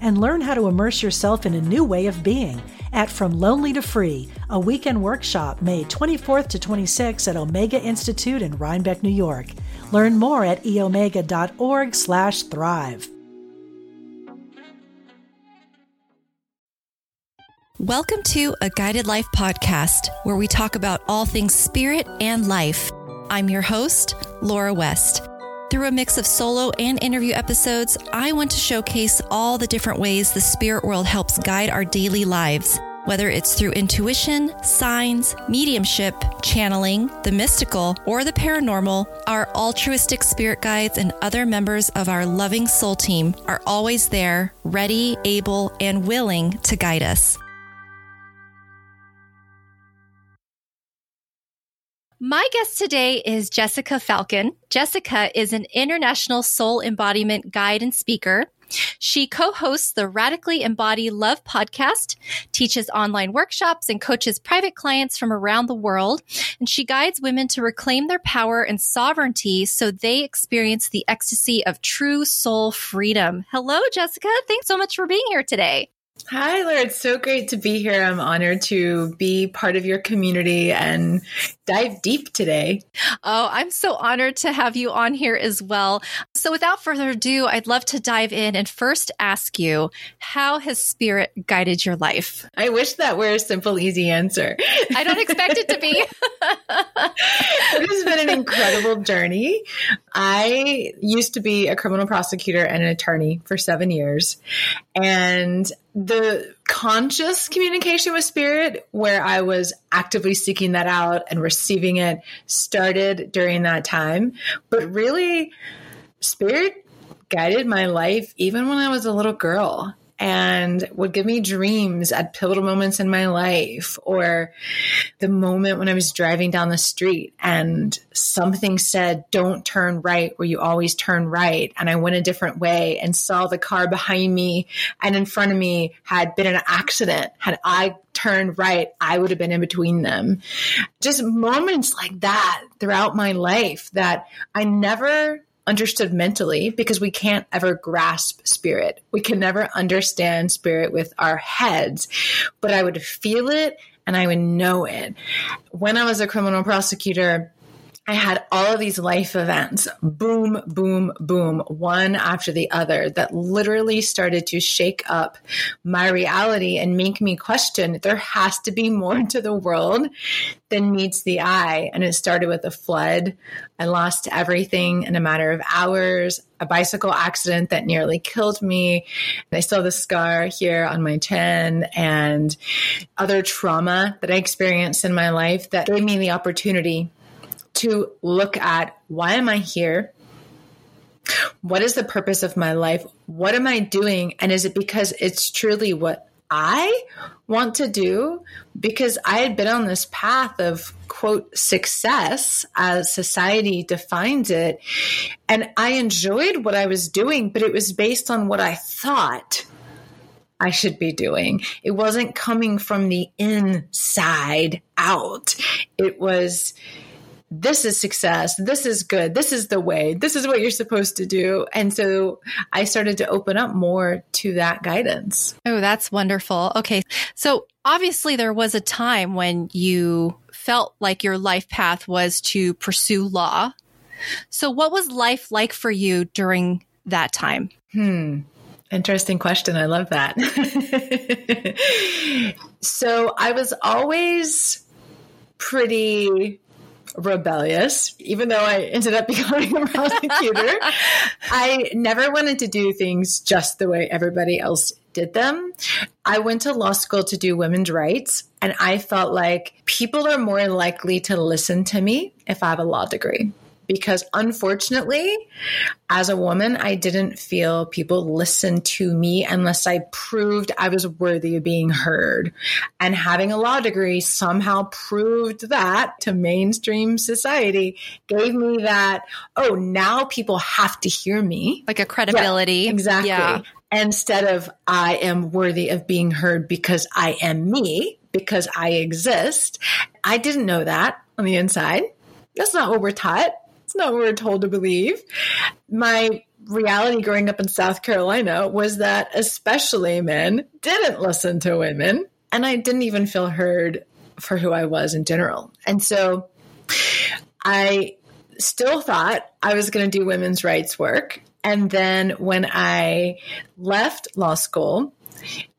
and learn how to immerse yourself in a new way of being at From Lonely to Free, a weekend workshop May 24th to 26th at Omega Institute in Rhinebeck, New York. Learn more at eomega.org slash thrive. Welcome to a Guided Life podcast where we talk about all things spirit and life. I'm your host, Laura West. Through a mix of solo and interview episodes, I want to showcase all the different ways the spirit world helps guide our daily lives, whether it's through intuition, signs, mediumship, channeling, the mystical, or the paranormal. Our altruistic spirit guides and other members of our loving soul team are always there, ready, able, and willing to guide us. My guest today is Jessica Falcon. Jessica is an international soul embodiment guide and speaker. She co-hosts the Radically Embody Love podcast, teaches online workshops and coaches private clients from around the world. And she guides women to reclaim their power and sovereignty so they experience the ecstasy of true soul freedom. Hello, Jessica. Thanks so much for being here today. Hi, Laura. It's so great to be here. I'm honored to be part of your community and dive deep today. Oh, I'm so honored to have you on here as well. So, without further ado, I'd love to dive in and first ask you how has spirit guided your life? I wish that were a simple, easy answer. I don't expect it to be. it has been an incredible journey. I used to be a criminal prosecutor and an attorney for seven years. And the conscious communication with spirit, where I was actively seeking that out and receiving it, started during that time. But really, spirit guided my life even when I was a little girl and would give me dreams at pivotal moments in my life or the moment when I was driving down the street and something said, don't turn right where you always turn right. And I went a different way and saw the car behind me and in front of me had been an accident. Had I turned right, I would have been in between them. Just moments like that throughout my life that I never understood mentally because we can't ever grasp spirit. We can never understand spirit with our heads, but I would feel it and I would know it. When I was a criminal prosecutor, I had all of these life events, boom, boom, boom, one after the other, that literally started to shake up my reality and make me question there has to be more to the world than meets the eye. And it started with a flood. I lost everything in a matter of hours, a bicycle accident that nearly killed me. I still have the scar here on my chin and other trauma that I experienced in my life that gave me the opportunity to look at why am I here? What is the purpose of my life? What am I doing? And is it because it's truly what I want to do? Because I had been on this path of quote success as society defines it. And I enjoyed what I was doing, but it was based on what I thought I should be doing. It wasn't coming from the inside out. It was this is success. This is good. This is the way. This is what you're supposed to do. And so I started to open up more to that guidance. Oh, that's wonderful. Okay. So obviously there was a time when you felt like your life path was to pursue law. So what was life like for you during that time? Hmm. Interesting question. I love that. so I was always pretty rebellious, even though I ended up becoming a prosecutor. I never wanted to do things just the way everybody else did them. I went to law school to do women's rights, and I felt like people are more likely to listen to me if I have a law degree because unfortunately, as a woman, I didn't feel people listened to me unless I proved I was worthy of being heard. And having a law degree somehow proved that to mainstream society, gave me that, oh, now people have to hear me. Like a credibility. Yeah, exactly. Yeah. Instead of I am worthy of being heard because I am me, because I exist. I didn't know that on the inside. That's not what we're taught. It's not what we're told to believe. My reality growing up in South Carolina was that especially men didn't listen to women, and I didn't even feel heard for who I was in general. And so I still thought I was going to do women's rights work. And then when I left law school,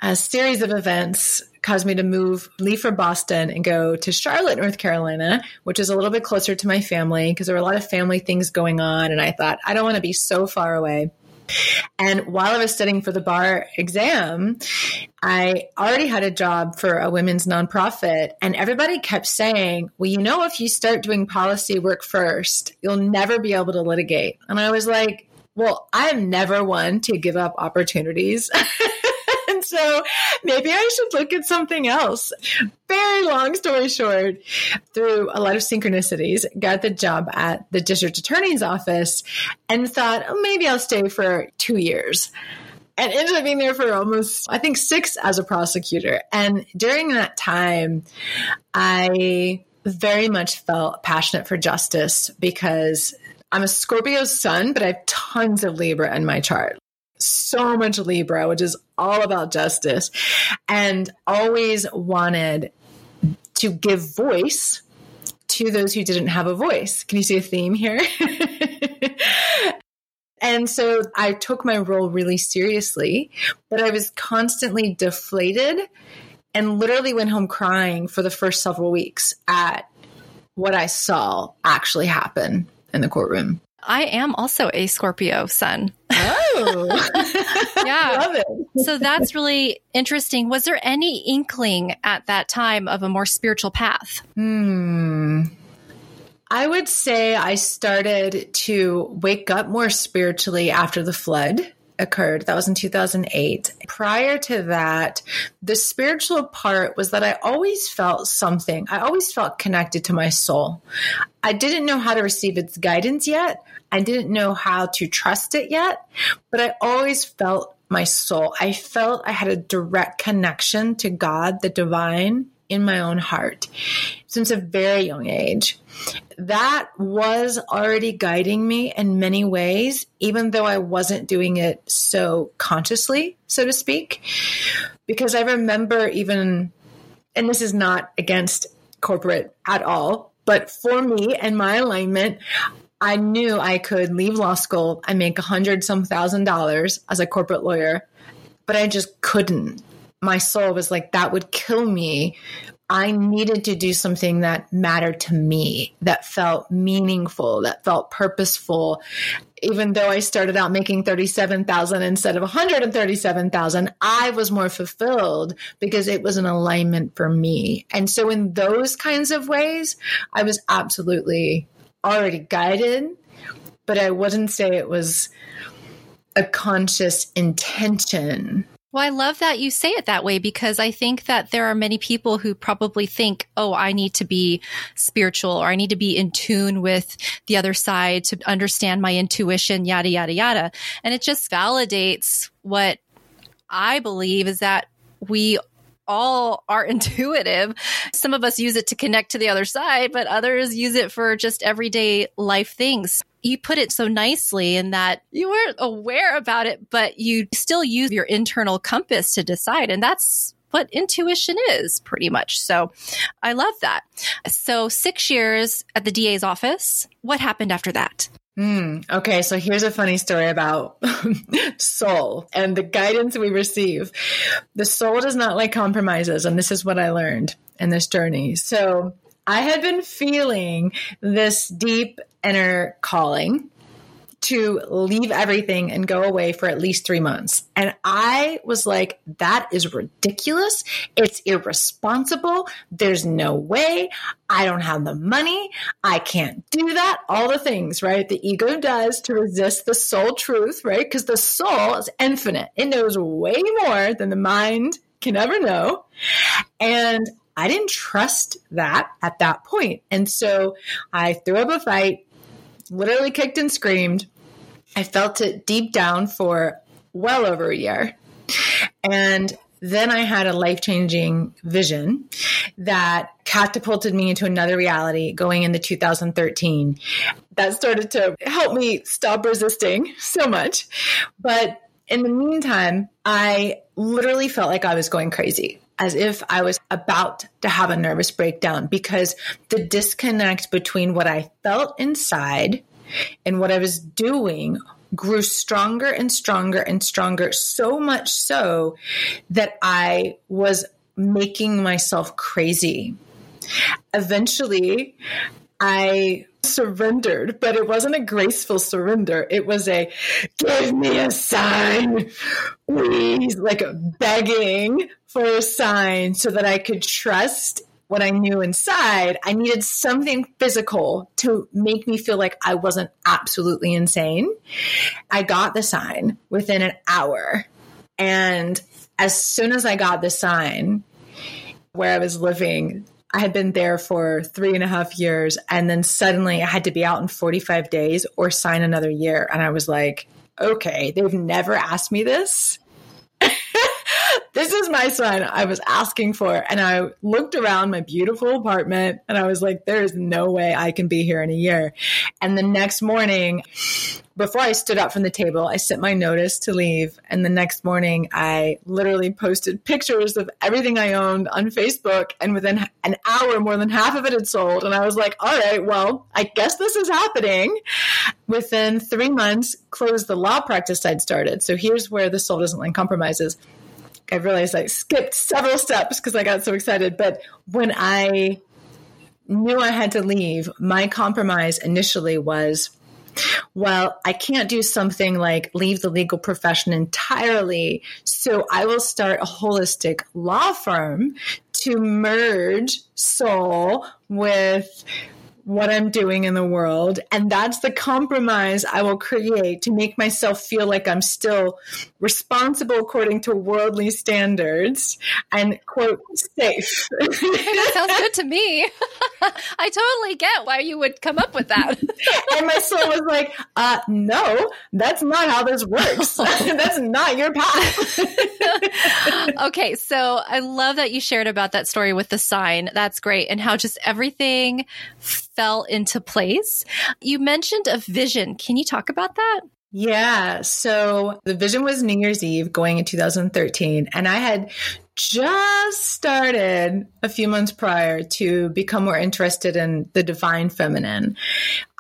a series of events caused me to move, leave for Boston and go to Charlotte, North Carolina, which is a little bit closer to my family because there were a lot of family things going on. And I thought, I don't want to be so far away. And while I was studying for the bar exam, I already had a job for a women's nonprofit. And everybody kept saying, well, you know, if you start doing policy work first, you'll never be able to litigate. And I was like, well, I'm never one to give up opportunities. and so maybe I should look at something else. Very long story short, through a lot of synchronicities, got the job at the district attorney's office and thought, oh, maybe I'll stay for two years and ended up being there for almost, I think, six as a prosecutor. And during that time, I very much felt passionate for justice because I'm a Scorpio sun, but I have tons of Libra in my chart. So much Libra, which is all about justice, and always wanted to give voice to those who didn't have a voice. Can you see a theme here? and so I took my role really seriously, but I was constantly deflated and literally went home crying for the first several weeks at what I saw actually happen in the courtroom. I am also a Scorpio sun. Oh, yeah. Love it. so that's really interesting. Was there any inkling at that time of a more spiritual path? Hmm. I would say I started to wake up more spiritually after the flood occurred. That was in 2008. Prior to that, the spiritual part was that I always felt something. I always felt connected to my soul. I didn't know how to receive its guidance yet. I didn't know how to trust it yet, but I always felt my soul. I felt I had a direct connection to God, the divine, in my own heart since a very young age. That was already guiding me in many ways, even though I wasn't doing it so consciously, so to speak. Because I remember even, and this is not against corporate at all, but for me and my alignment, I knew I could leave law school and make a hundred some thousand dollars as a corporate lawyer, but I just couldn't my soul was like, that would kill me. I needed to do something that mattered to me, that felt meaningful, that felt purposeful. Even though I started out making 37,000 instead of 137,000, I was more fulfilled because it was an alignment for me. And so in those kinds of ways, I was absolutely already guided, but I wouldn't say it was a conscious intention well, I love that you say it that way because I think that there are many people who probably think, oh, I need to be spiritual or I need to be in tune with the other side to understand my intuition, yada, yada, yada. And it just validates what I believe is that we all are intuitive. Some of us use it to connect to the other side, but others use it for just everyday life things you put it so nicely in that you weren't aware about it, but you still use your internal compass to decide. And that's what intuition is pretty much. So I love that. So six years at the DA's office. What happened after that? Mm, okay, so here's a funny story about soul and the guidance we receive. The soul does not like compromises, and this is what I learned in this journey. So I had been feeling this deep inner calling to leave everything and go away for at least three months. And I was like, that is ridiculous. It's irresponsible. There's no way. I don't have the money. I can't do that. All the things, right? The ego does to resist the soul truth, right? Because the soul is infinite. It knows way more than the mind can ever know. And I didn't trust that at that point. And so I threw up a fight, literally kicked and screamed. I felt it deep down for well over a year. And then I had a life changing vision that catapulted me into another reality going into 2013. That started to help me stop resisting so much. But in the meantime, I literally felt like I was going crazy as if I was about to have a nervous breakdown because the disconnect between what I felt inside and what I was doing grew stronger and stronger and stronger, so much so that I was making myself crazy. Eventually, I surrendered, but it wasn't a graceful surrender. It was a give me a sign, please, like begging for a sign so that I could trust what I knew inside. I needed something physical to make me feel like I wasn't absolutely insane. I got the sign within an hour. And as soon as I got the sign, where I was living, I had been there for three and a half years. And then suddenly I had to be out in 45 days or sign another year. And I was like, okay, they've never asked me this. This is my son I was asking for. And I looked around my beautiful apartment and I was like, there is no way I can be here in a year. And the next morning, before I stood up from the table, I sent my notice to leave. And the next morning, I literally posted pictures of everything I owned on Facebook. And within an hour, more than half of it had sold. And I was like, all right, well, I guess this is happening. Within three months, closed the law practice I'd started. So here's where the soul doesn't like compromises. I realized I skipped several steps because I got so excited. But when I knew I had to leave, my compromise initially was well, I can't do something like leave the legal profession entirely. So I will start a holistic law firm to merge soul with what I'm doing in the world. And that's the compromise I will create to make myself feel like I'm still responsible according to worldly standards and quote safe. that sounds good to me. I totally get why you would come up with that. and my soul was like, uh, no, that's not how this works. that's not your path. okay. So I love that you shared about that story with the sign. That's great. And how just everything fell into place. You mentioned a vision. Can you talk about that? Yeah. So the vision was New Year's Eve going in 2013. And I had just started a few months prior to become more interested in the divine feminine.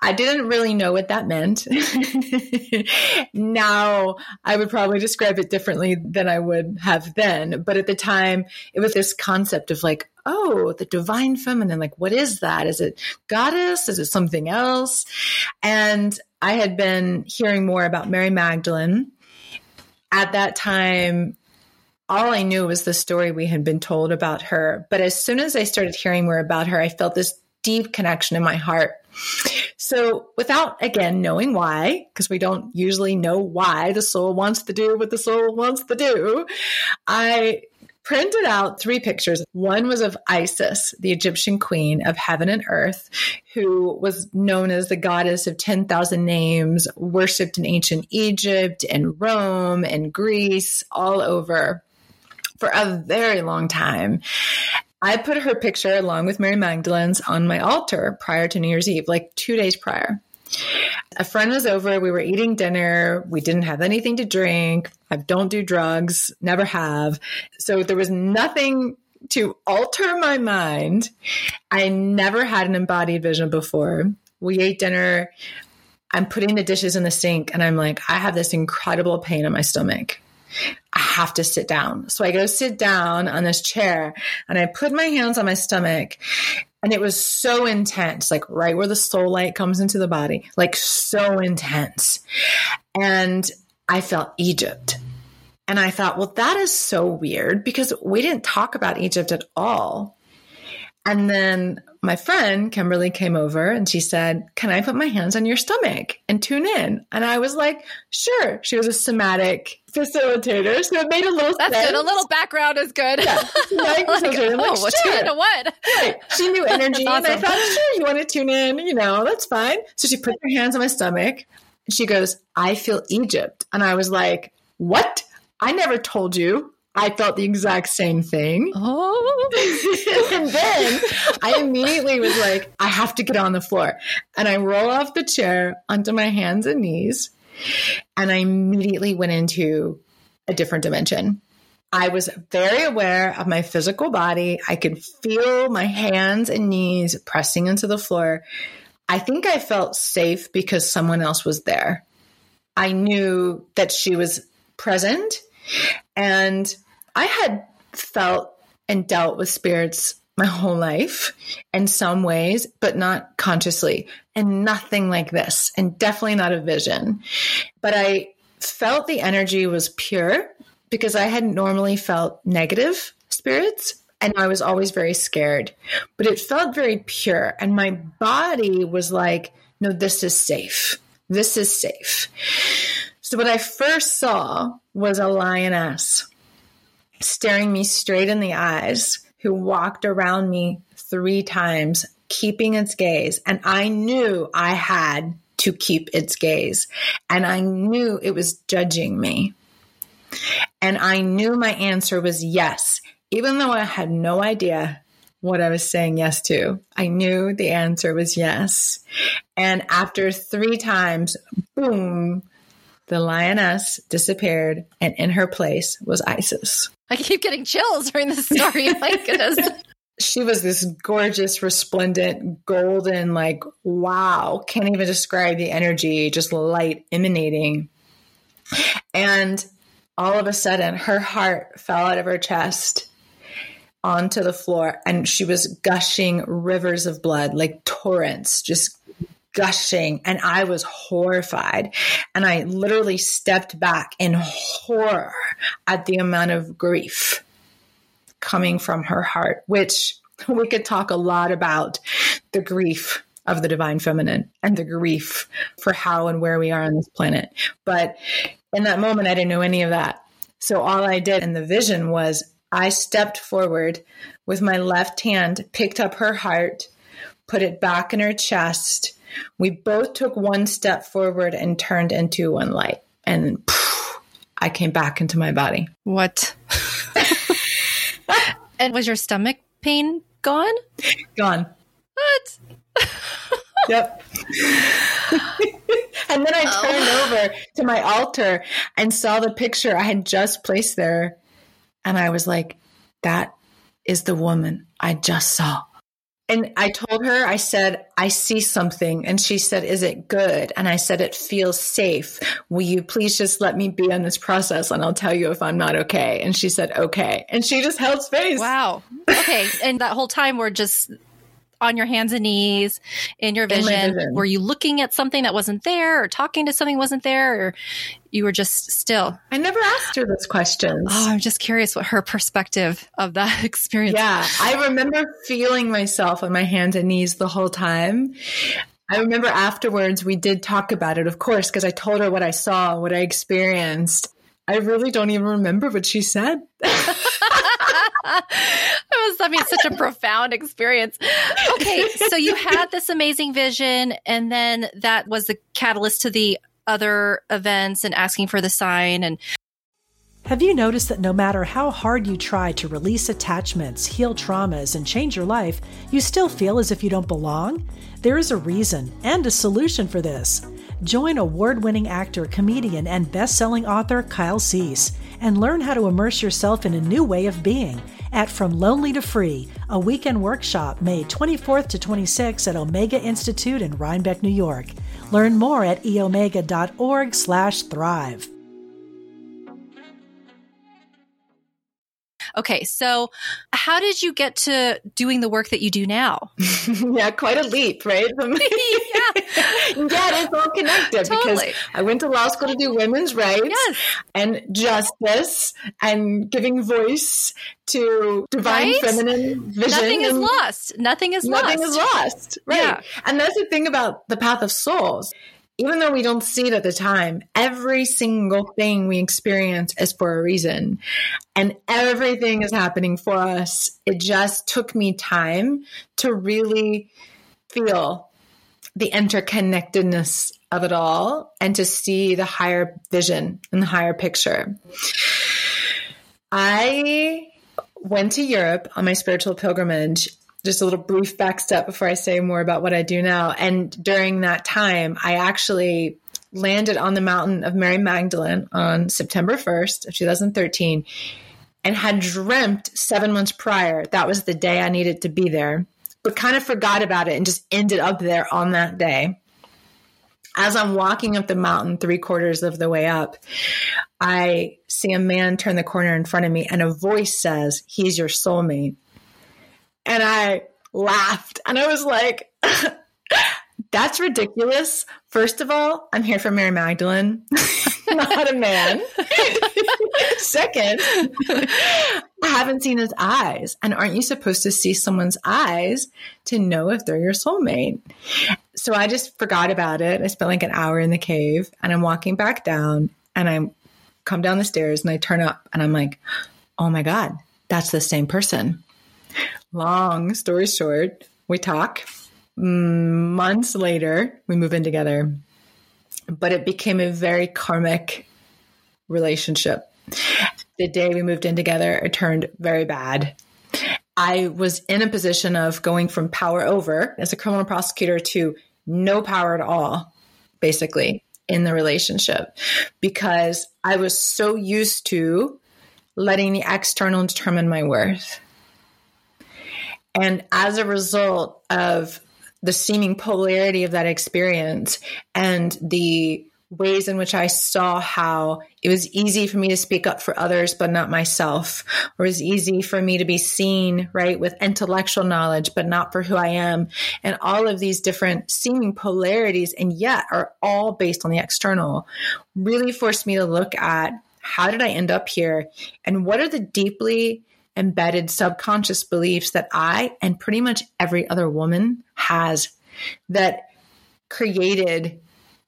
I didn't really know what that meant. now I would probably describe it differently than I would have then. But at the time, it was this concept of like, oh, the divine feminine. Like, what is that? Is it goddess? Is it something else? And I had been hearing more about Mary Magdalene. At that time, all I knew was the story we had been told about her. But as soon as I started hearing more about her, I felt this deep connection in my heart. So, without again knowing why, because we don't usually know why the soul wants to do what the soul wants to do, I printed out three pictures. One was of Isis, the Egyptian queen of heaven and earth, who was known as the goddess of 10,000 names, worshipped in ancient Egypt and Rome and Greece, all over for a very long time. I put her picture along with Mary Magdalene's on my altar prior to New Year's Eve, like two days prior. A friend was over. We were eating dinner. We didn't have anything to drink. I don't do drugs, never have. So there was nothing to alter my mind. I never had an embodied vision before. We ate dinner. I'm putting the dishes in the sink and I'm like, I have this incredible pain in my stomach. I have to sit down. So I go sit down on this chair and I put my hands on my stomach And it was so intense, like right where the soul light comes into the body, like so intense. And I felt Egypt. And I thought, well, that is so weird because we didn't talk about Egypt at all. And then my friend Kimberly came over and she said, Can I put my hands on your stomach and tune in? And I was like, Sure. She was a somatic facilitator. So it made a little That's sense. good. A little background is good. Yeah, like, oh, like, sure. tune into what? Right. She knew energy. That's And I thought, sure, you want to tune in, you know, that's fine. So she put her hands on my stomach and she goes, I feel Egypt. And I was like, What? I never told you. I felt the exact same thing. Oh. and then I immediately was like, I have to get on the floor. And I roll off the chair onto my hands and knees. And I immediately went into a different dimension. I was very aware of my physical body. I could feel my hands and knees pressing into the floor. I think I felt safe because someone else was there. I knew that she was present. And I had felt and dealt with spirits my whole life in some ways, but not consciously, and nothing like this, and definitely not a vision. But I felt the energy was pure because I had normally felt negative spirits. And I was always very scared, but it felt very pure. And my body was like, no, this is safe. This is safe. So, what I first saw was a lioness staring me straight in the eyes, who walked around me three times, keeping its gaze. And I knew I had to keep its gaze. And I knew it was judging me. And I knew my answer was yes, even though I had no idea what I was saying yes to. I knew the answer was yes. And after three times, boom, the lioness disappeared, and in her place was Isis. I keep getting chills during this story. Oh my goodness. She was this gorgeous, resplendent, golden, like, wow, can't even describe the energy, just light emanating. And all of a sudden, her heart fell out of her chest onto the floor, and she was gushing rivers of blood, like torrents, just gushing and I was horrified. And I literally stepped back in horror at the amount of grief coming from her heart which we could talk a lot about the grief of the divine feminine and the grief for how and where we are on this planet. But in that moment I didn't know any of that. So all I did in the vision was I stepped forward with my left hand picked up her heart put it back in her chest we both took one step forward and turned into one light. And I came back into my body. What? and was your stomach pain gone? Gone. What? Yep. and then I oh. turned over to my altar and saw the picture I had just placed there. And I was like, that is the woman I just saw. And I told her, I said, I see something. And she said, Is it good? And I said, It feels safe. Will you please just let me be on this process and I'll tell you if I'm not okay? And she said, Okay. And she just held space. Wow. Okay. and that whole time we're just on your hands and knees in your In vision. vision. Were you looking at something that wasn't there or talking to something that wasn't there or you were just still? I never asked her those questions. Oh, I'm just curious what her perspective of that experience. Yeah, I remember feeling myself on my hands and knees the whole time. I remember afterwards we did talk about it, of course, because I told her what I saw, what I experienced. I really don't even remember what she said. was, I mean, such a profound experience. Okay, so you had this amazing vision, and then that was the catalyst to the other events and asking for the sign. And Have you noticed that no matter how hard you try to release attachments, heal traumas, and change your life, you still feel as if you don't belong? There is a reason and a solution for this. Join award winning actor, comedian, and best selling author Kyle Cease and learn how to immerse yourself in a new way of being at From Lonely to Free, a weekend workshop May 24th to 26th at Omega Institute in Rhinebeck, New York. Learn more at eomega.org Okay. So how did you get to doing the work that you do now? yeah, quite a leap, right? yeah. yeah, it's all connected totally. because I went to law school to do women's rights yes. and justice and giving voice to divine right? feminine vision. Nothing is lost. Nothing is nothing lost. Nothing is lost. Right. Yeah. And that's the thing about the path of souls even though we don't see it at the time, every single thing we experience is for a reason. And everything is happening for us. It just took me time to really feel the interconnectedness of it all and to see the higher vision and the higher picture. I went to Europe on my spiritual pilgrimage just a little brief back step before I say more about what I do now. And during that time, I actually landed on the mountain of Mary Magdalene on September 1st of 2013 and had dreamt seven months prior that was the day I needed to be there, but kind of forgot about it and just ended up there on that day. As I'm walking up the mountain, three quarters of the way up, I see a man turn the corner in front of me, and a voice says, He's your soulmate. And I laughed and I was like, that's ridiculous. First of all, I'm here for Mary Magdalene, not a man. Second, I haven't seen his eyes. And aren't you supposed to see someone's eyes to know if they're your soulmate? So I just forgot about it. I spent like an hour in the cave and I'm walking back down and I come down the stairs and I turn up and I'm like, oh my God, that's the same person. Long story short, we talk. Mm, months later, we move in together. But it became a very karmic relationship. The day we moved in together, it turned very bad. I was in a position of going from power over as a criminal prosecutor to no power at all, basically, in the relationship because I was so used to letting the external determine my worth. And as a result of the seeming polarity of that experience and the ways in which I saw how it was easy for me to speak up for others, but not myself, or it was easy for me to be seen, right, with intellectual knowledge, but not for who I am. And all of these different seeming polarities, and yet are all based on the external, really forced me to look at how did I end up here? And what are the deeply embedded subconscious beliefs that I and pretty much every other woman has that created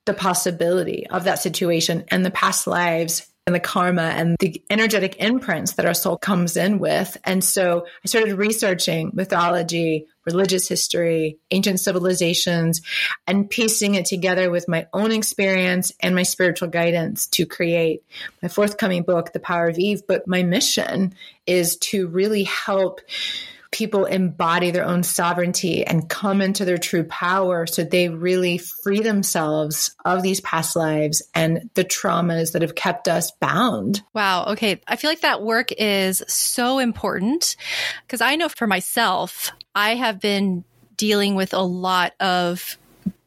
the possibility of that situation and the past lives and the karma and the energetic imprints that our soul comes in with. And so I started researching mythology, religious history, ancient civilizations, and piecing it together with my own experience and my spiritual guidance to create my forthcoming book, The Power of Eve. But my mission is to really help people embody their own sovereignty and come into their true power so they really free themselves of these past lives and the traumas that have kept us bound. Wow. Okay. I feel like that work is so important because I know for myself, I have been dealing with a lot of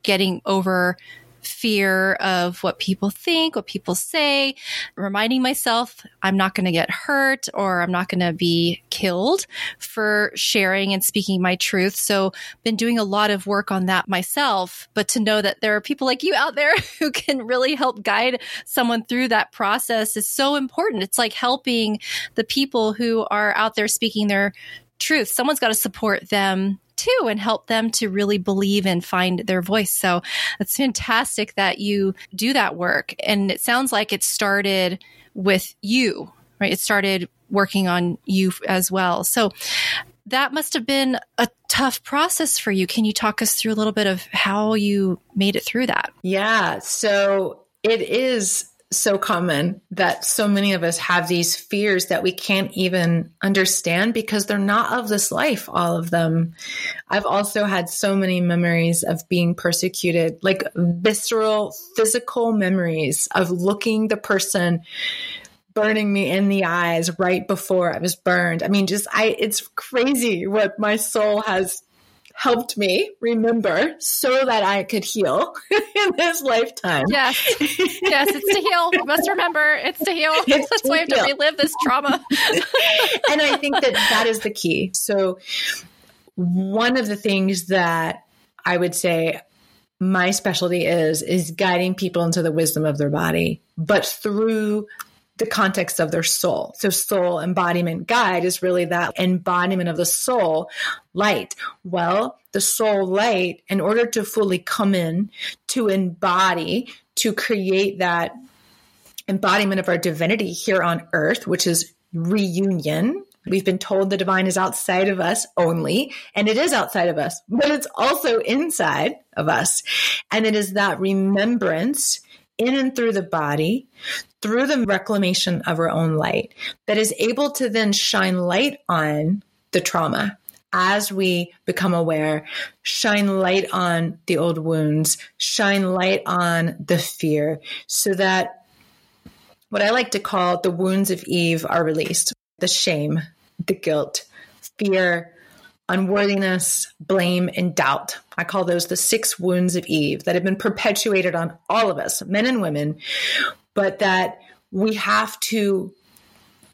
getting over fear of what people think, what people say, reminding myself I'm not going to get hurt or I'm not going to be killed for sharing and speaking my truth. So been doing a lot of work on that myself, but to know that there are people like you out there who can really help guide someone through that process is so important. It's like helping the people who are out there speaking their truth. Someone's got to support them too and help them to really believe and find their voice. So it's fantastic that you do that work. And it sounds like it started with you, right? It started working on you as well. So that must have been a tough process for you. Can you talk us through a little bit of how you made it through that? Yeah. So it is so common that so many of us have these fears that we can't even understand because they're not of this life, all of them. I've also had so many memories of being persecuted, like visceral, physical memories of looking the person burning me in the eyes right before I was burned. I mean, just I it's crazy what my soul has helped me remember so that I could heal in this lifetime. Yes. Yes, it's to heal. Must remember it's to heal. It's That's to why I have to relive this trauma. and I think that that is the key. So, one of the things that I would say my specialty is is guiding people into the wisdom of their body, but through the context of their soul. So soul embodiment guide is really that embodiment of the soul light. Well, the soul light, in order to fully come in, to embody, to create that embodiment of our divinity here on earth, which is reunion. We've been told the divine is outside of us only, and it is outside of us, but it's also inside of us. And it is that remembrance in and through the body, through the reclamation of our own light, that is able to then shine light on the trauma as we become aware, shine light on the old wounds, shine light on the fear, so that what I like to call the wounds of Eve are released. The shame, the guilt, fear, unworthiness, blame, and doubt. I call those the six wounds of Eve that have been perpetuated on all of us, men and women, but that we have to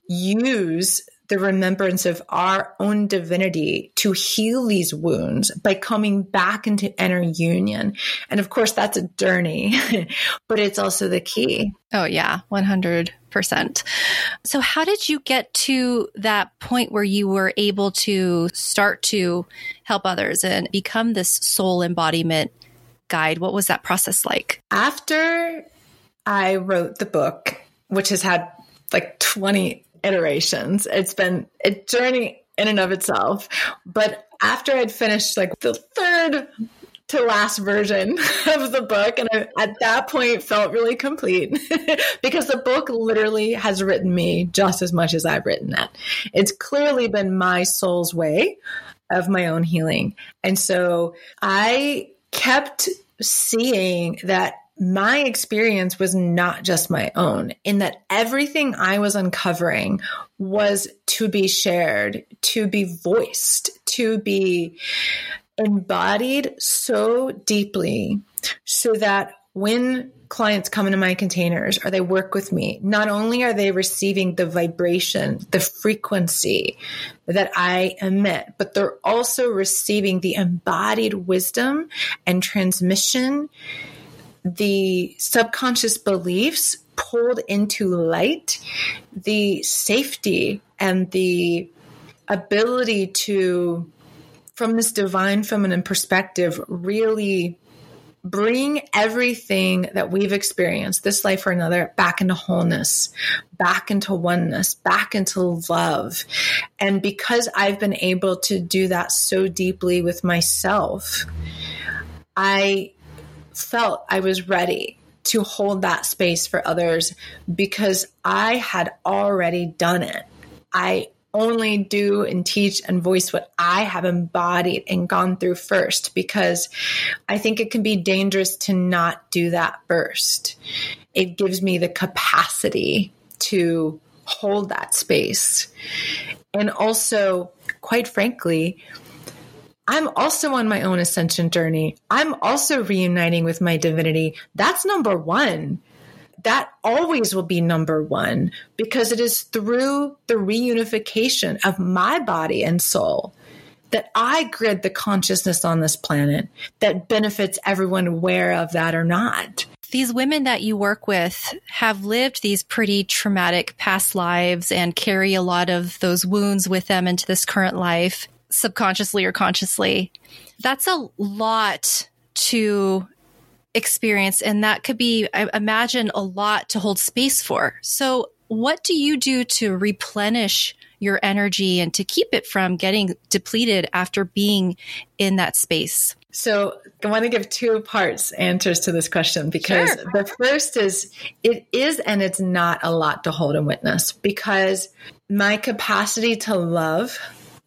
use the remembrance of our own divinity to heal these wounds by coming back into inner union. And of course, that's a journey, but it's also the key. Oh, yeah, 100%. So, how did you get to that point where you were able to start to help others and become this soul embodiment guide? What was that process like? After I wrote the book, which has had like 20 iterations. It's been a journey in and of itself. But after I'd finished like the third to last version of the book, and I, at that point felt really complete because the book literally has written me just as much as I've written that. It's clearly been my soul's way of my own healing. And so I kept seeing that my experience was not just my own, in that everything I was uncovering was to be shared, to be voiced, to be embodied so deeply so that when clients come into my containers or they work with me, not only are they receiving the vibration, the frequency that I emit, but they're also receiving the embodied wisdom and transmission the subconscious beliefs pulled into light, the safety and the ability to, from this divine feminine perspective, really bring everything that we've experienced, this life or another, back into wholeness, back into oneness, back into love. And because I've been able to do that so deeply with myself, I felt I was ready to hold that space for others because I had already done it. I only do and teach and voice what I have embodied and gone through first because I think it can be dangerous to not do that first. It gives me the capacity to hold that space. And also, quite frankly, I'm also on my own ascension journey. I'm also reuniting with my divinity. That's number one. That always will be number one because it is through the reunification of my body and soul that I grid the consciousness on this planet that benefits everyone, aware of that or not these women that you work with have lived these pretty traumatic past lives and carry a lot of those wounds with them into this current life subconsciously or consciously. That's a lot to experience. And that could be, I imagine, a lot to hold space for. So, what do you do to replenish your energy and to keep it from getting depleted after being in that space? So, I want to give two parts answers to this question because sure. the first is it is and it's not a lot to hold and witness because my capacity to love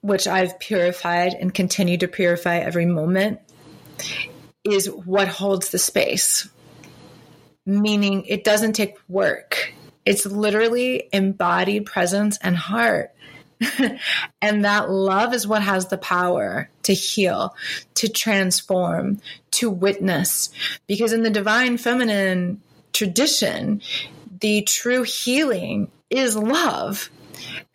which I've purified and continue to purify every moment, is what holds the space. Meaning it doesn't take work. It's literally embodied presence and heart and that love is what has the power to heal, to transform, to witness. Because in the divine feminine tradition, the true healing is love.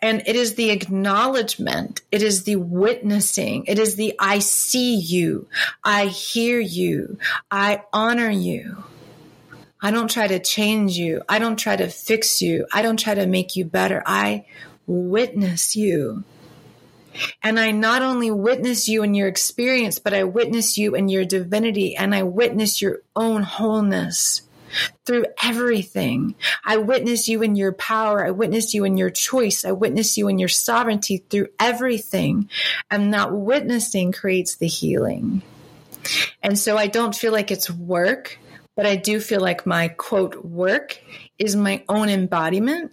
And it is the acknowledgement, it is the witnessing, it is the I see you, I hear you, I honor you. I don't try to change you. I don't try to fix you. I don't try to make you better. I witness you. And I not only witness you in your experience, but I witness you in your divinity and I witness your own wholeness through everything. I witness you in your power. I witness you in your choice. I witness you in your sovereignty through everything. And that witnessing creates the healing. And so I don't feel like it's work, but I do feel like my quote work is my own embodiment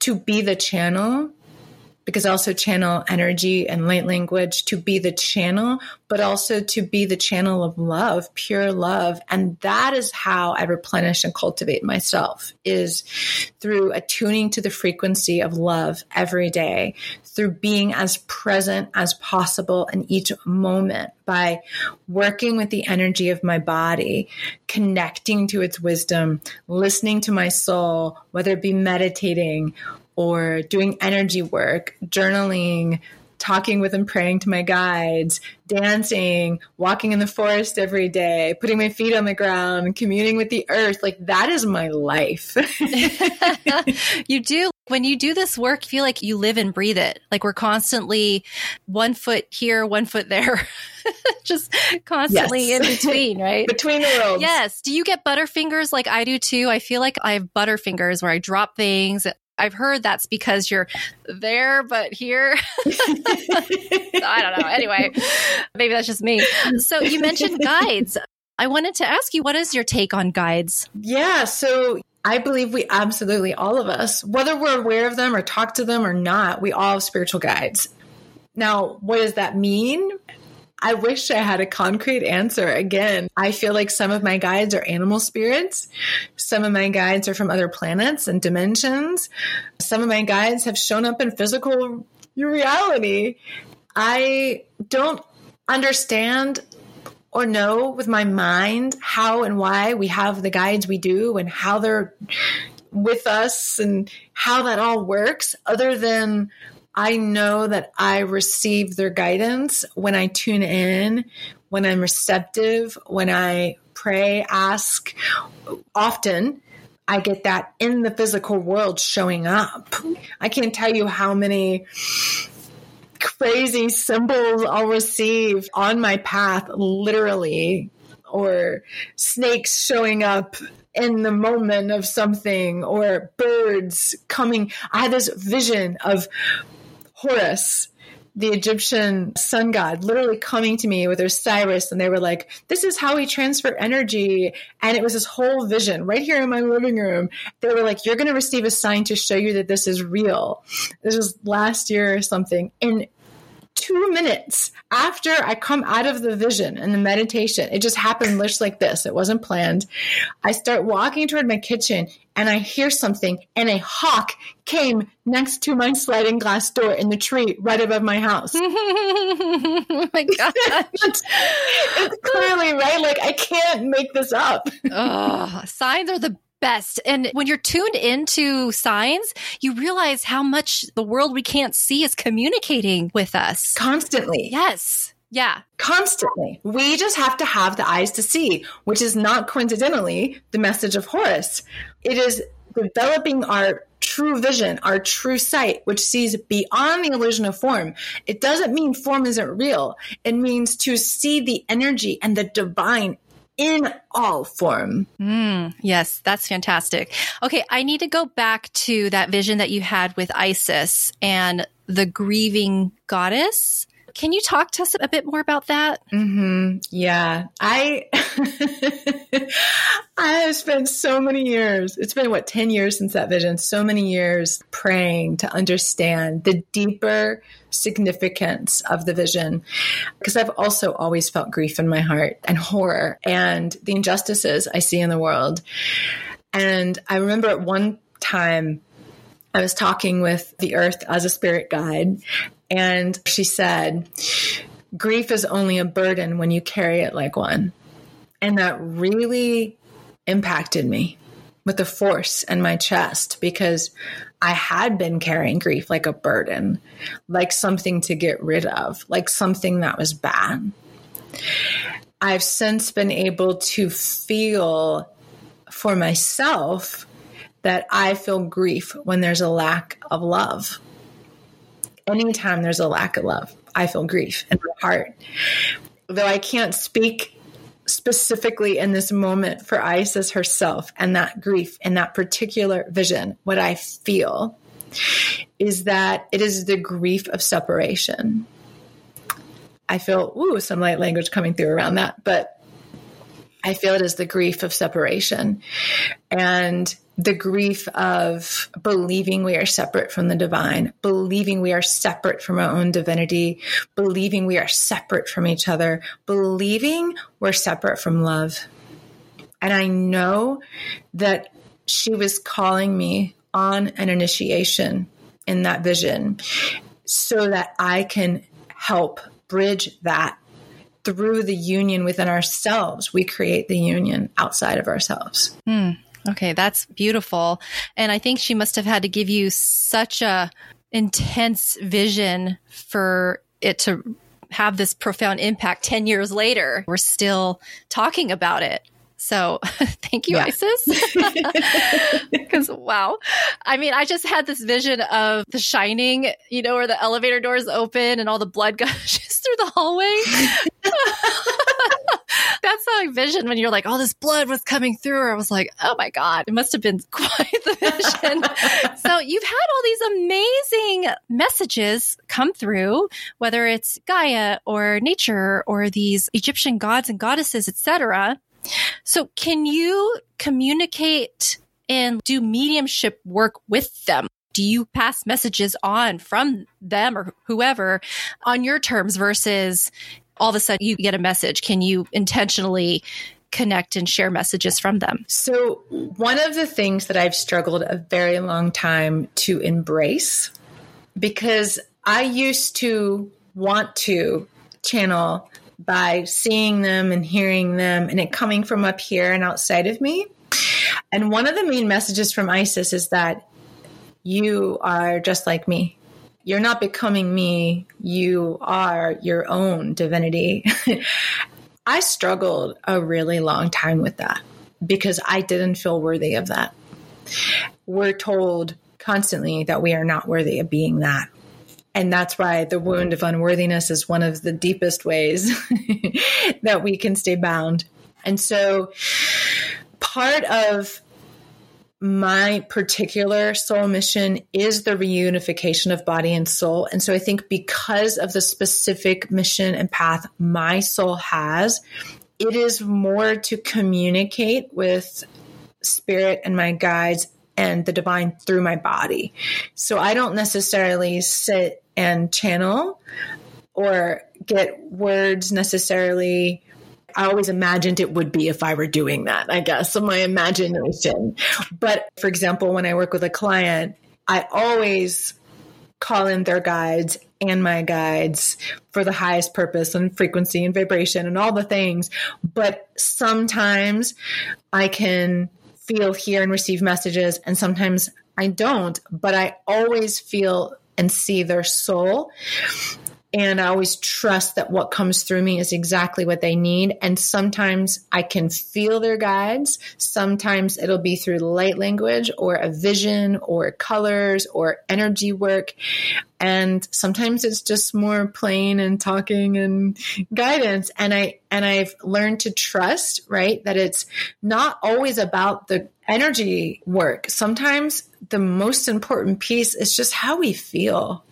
to be the channel because I also channel energy and light language to be the channel, but also to be the channel of love, pure love. And that is how I replenish and cultivate myself is through attuning to the frequency of love every day, through being as present as possible in each moment by working with the energy of my body, connecting to its wisdom, listening to my soul, whether it be meditating or doing energy work, journaling, talking with and praying to my guides, dancing, walking in the forest every day, putting my feet on the ground, communing with the earth. Like that is my life. you do. When you do this work, feel like you live and breathe it. Like we're constantly one foot here, one foot there, just constantly yes. in between, right? between the worlds. Yes. Do you get butterfingers like I do too? I feel like I have butterfingers where I drop things. I've heard that's because you're there, but here. I don't know. Anyway, maybe that's just me. So you mentioned guides. I wanted to ask you, what is your take on guides? Yeah. So I believe we absolutely, all of us, whether we're aware of them or talk to them or not, we all have spiritual guides. Now, what does that mean? I wish I had a concrete answer. Again, I feel like some of my guides are animal spirits. Some of my guides are from other planets and dimensions. Some of my guides have shown up in physical reality. I don't understand or know with my mind how and why we have the guides we do and how they're with us and how that all works other than I know that I receive their guidance when I tune in, when I'm receptive, when I pray, ask. Often, I get that in the physical world showing up. I can't tell you how many crazy symbols I'll receive on my path, literally, or snakes showing up in the moment of something, or birds coming. I had this vision of Horus, the Egyptian sun god, literally coming to me with Osiris, and they were like, "This is how we transfer energy." And it was this whole vision right here in my living room. They were like, "You're going to receive a sign to show you that this is real." This was last year or something, and two minutes after I come out of the vision and the meditation, it just happened just like this. It wasn't planned. I start walking toward my kitchen and I hear something, and a hawk came next to my sliding glass door in the tree right above my house. oh my God. it's, it's clearly right. Like, I can't make this up. oh, signs are the best. And when you're tuned into signs, you realize how much the world we can't see is communicating with us constantly. Yes. Yeah. Constantly. We just have to have the eyes to see, which is not coincidentally the message of Horus. It is developing our true vision, our true sight, which sees beyond the illusion of form. It doesn't mean form isn't real. It means to see the energy and the divine in all form. Mm, yes, that's fantastic. Okay, I need to go back to that vision that you had with Isis and the grieving goddess. Can you talk to us a bit more about that? Mm-hmm. Yeah, I I have spent so many years. It's been what ten years since that vision. So many years praying to understand the deeper significance of the vision, because I've also always felt grief in my heart and horror and the injustices I see in the world. And I remember at one time I was talking with the earth as a spirit guide, and she said, Grief is only a burden when you carry it like one. And that really impacted me with the force in my chest because I had been carrying grief like a burden, like something to get rid of, like something that was bad. I've since been able to feel for myself that I feel grief when there's a lack of love. Anytime there's a lack of love, I feel grief in my heart. Though I can't speak specifically in this moment for Isis herself and that grief and that particular vision, what I feel is that it is the grief of separation. I feel, ooh, some light language coming through around that, but I feel it is the grief of separation. And the grief of believing we are separate from the divine, believing we are separate from our own divinity, believing we are separate from each other, believing we're separate from love. And I know that she was calling me on an initiation in that vision so that I can help bridge that through the union within ourselves. We create the union outside of ourselves. Hmm. Okay, that's beautiful. And I think she must have had to give you such a intense vision for it to have this profound impact 10 years later. We're still talking about it. So thank you, yeah. Isis. Because wow. I mean, I just had this vision of the shining, you know, where the elevator doors open and all the blood gushes through the hallway. That's how I vision when you're like, oh, this blood was coming through. I was like, oh my God, it must have been quite the vision. so you've had all these amazing messages come through, whether it's Gaia or nature or these Egyptian gods and goddesses, etc. So can you communicate and do mediumship work with them? Do you pass messages on from them or whoever on your terms versus all of a sudden you get a message? Can you intentionally connect and share messages from them? So, one of the things that I've struggled a very long time to embrace because I used to want to channel by seeing them and hearing them and it coming from up here and outside of me. And one of the main messages from Isis is that you are just like me. You're not becoming me. You are your own divinity. I struggled a really long time with that because I didn't feel worthy of that. We're told constantly that we are not worthy of being that. And that's why the wound of unworthiness is one of the deepest ways that we can stay bound. And so part of my particular soul mission is the reunification of body and soul. And so I think because of the specific mission and path my soul has, it is more to communicate with spirit and my guides and the divine through my body. So I don't necessarily sit and channel or get words necessarily. I always imagined it would be if I were doing that, I guess, so my imagination. But for example, when I work with a client, I always call in their guides and my guides for the highest purpose and frequency and vibration and all the things. But sometimes I can feel, hear, and receive messages, and sometimes I don't, but I always feel and see their soul. And I always trust that what comes through me is exactly what they need. And sometimes I can feel their guides. Sometimes it'll be through light language or a vision or colors or energy work. And sometimes it's just more plain and talking and guidance. And I, and I've learned to trust, right? That it's not always about the energy work. Sometimes the most important piece is just how we feel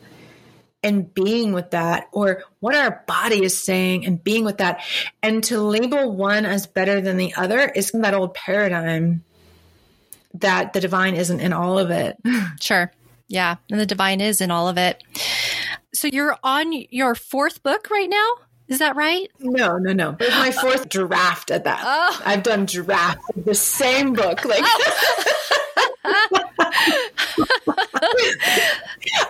and being with that or what our body is saying and being with that. And to label one as better than the other is that old paradigm that the divine isn't in all of it. Sure. Yeah. And the divine is in all of it. So you're on your fourth book right now? Is that right? No, no, no. It's my fourth draft at that. Oh. I've done draft of the same book. Like oh.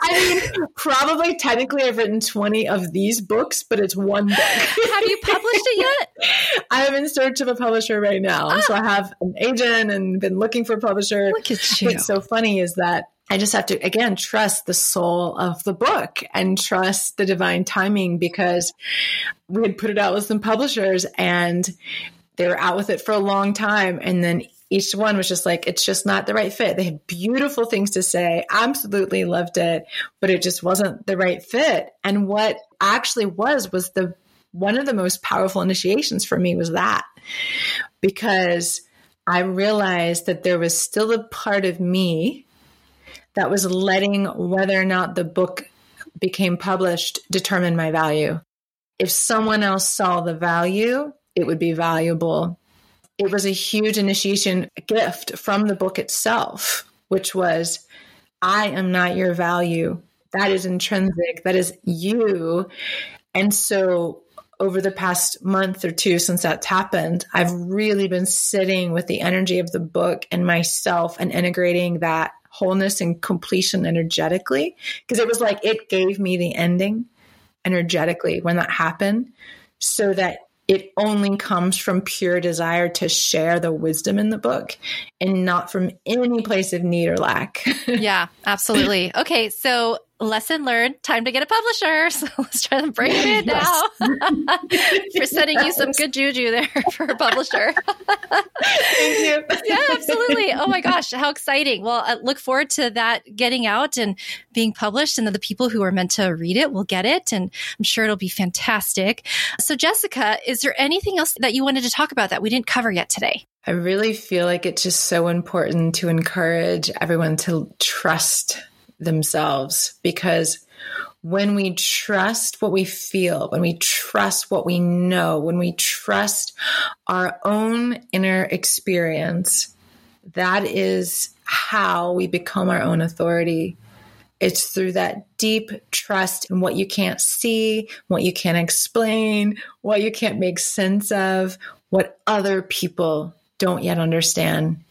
I mean, probably technically I've written 20 of these books, but it's one book. have you published it yet? I'm in search of a publisher right now. Ah. So I have an agent and been looking for a publisher. Look at you. What's so funny is that I just have to, again, trust the soul of the book and trust the divine timing because we had put it out with some publishers and they were out with it for a long time. And then each one was just like, it's just not the right fit. They had beautiful things to say, absolutely loved it, but it just wasn't the right fit. And what actually was, was the one of the most powerful initiations for me was that because I realized that there was still a part of me that was letting whether or not the book became published determine my value. If someone else saw the value, it would be valuable. It was a huge initiation gift from the book itself, which was I am not your value. That is intrinsic, that is you. And so, over the past month or two since that's happened, I've really been sitting with the energy of the book and myself and integrating that wholeness and completion energetically because it was like it gave me the ending energetically when that happened so that it only comes from pure desire to share the wisdom in the book and not from any place of need or lack. yeah, absolutely. Okay, so lesson learned. Time to get a publisher. So let's try to break it in now. for sending you some good juju there for a publisher. Thank you. yeah, absolutely. Oh my gosh, how exciting! Well, I look forward to that getting out and being published, and then the people who are meant to read it will get it, and I'm sure it'll be fantastic. So, Jessica, is there anything else that you wanted to talk about that we didn't cover yet today? I really feel like it's just so important to encourage everyone to trust themselves because when we trust what we feel, when we trust what we know, when we trust our own inner experience, that is how we become our own authority. It's through that deep trust in what you can't see, what you can't explain, what you can't make sense of, what other people don't yet understand.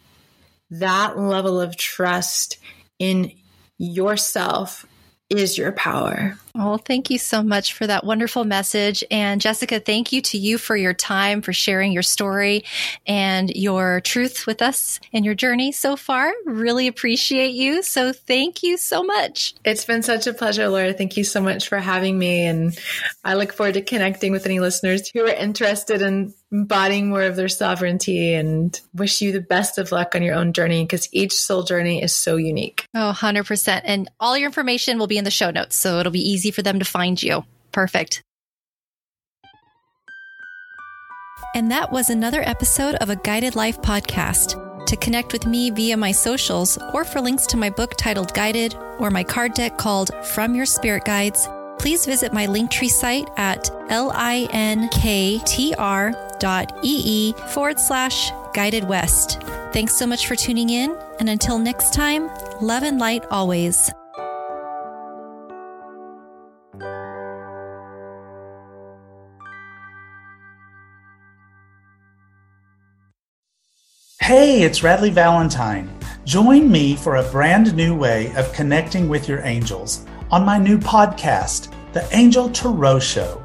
That level of trust in yourself is your power. Well, thank you so much for that wonderful message. And Jessica, thank you to you for your time, for sharing your story and your truth with us and your journey so far. Really appreciate you. So thank you so much. It's been such a pleasure, Laura. Thank you so much for having me. And I look forward to connecting with any listeners who are interested in embodying more of their sovereignty and wish you the best of luck on your own journey because each soul journey is so unique. Oh, 100%. And all your information will be in the show notes. So it'll be easy easy for them to find you. Perfect. And that was another episode of a Guided Life podcast. To connect with me via my socials or for links to my book titled Guided or my card deck called From Your Spirit Guides, please visit my Linktree site at linktr.ee forward slash guided west. Thanks so much for tuning in, and until next time, love and light always. Hey, it's Radleigh Valentine. Join me for a brand new way of connecting with your angels on my new podcast, The Angel Tarot Show.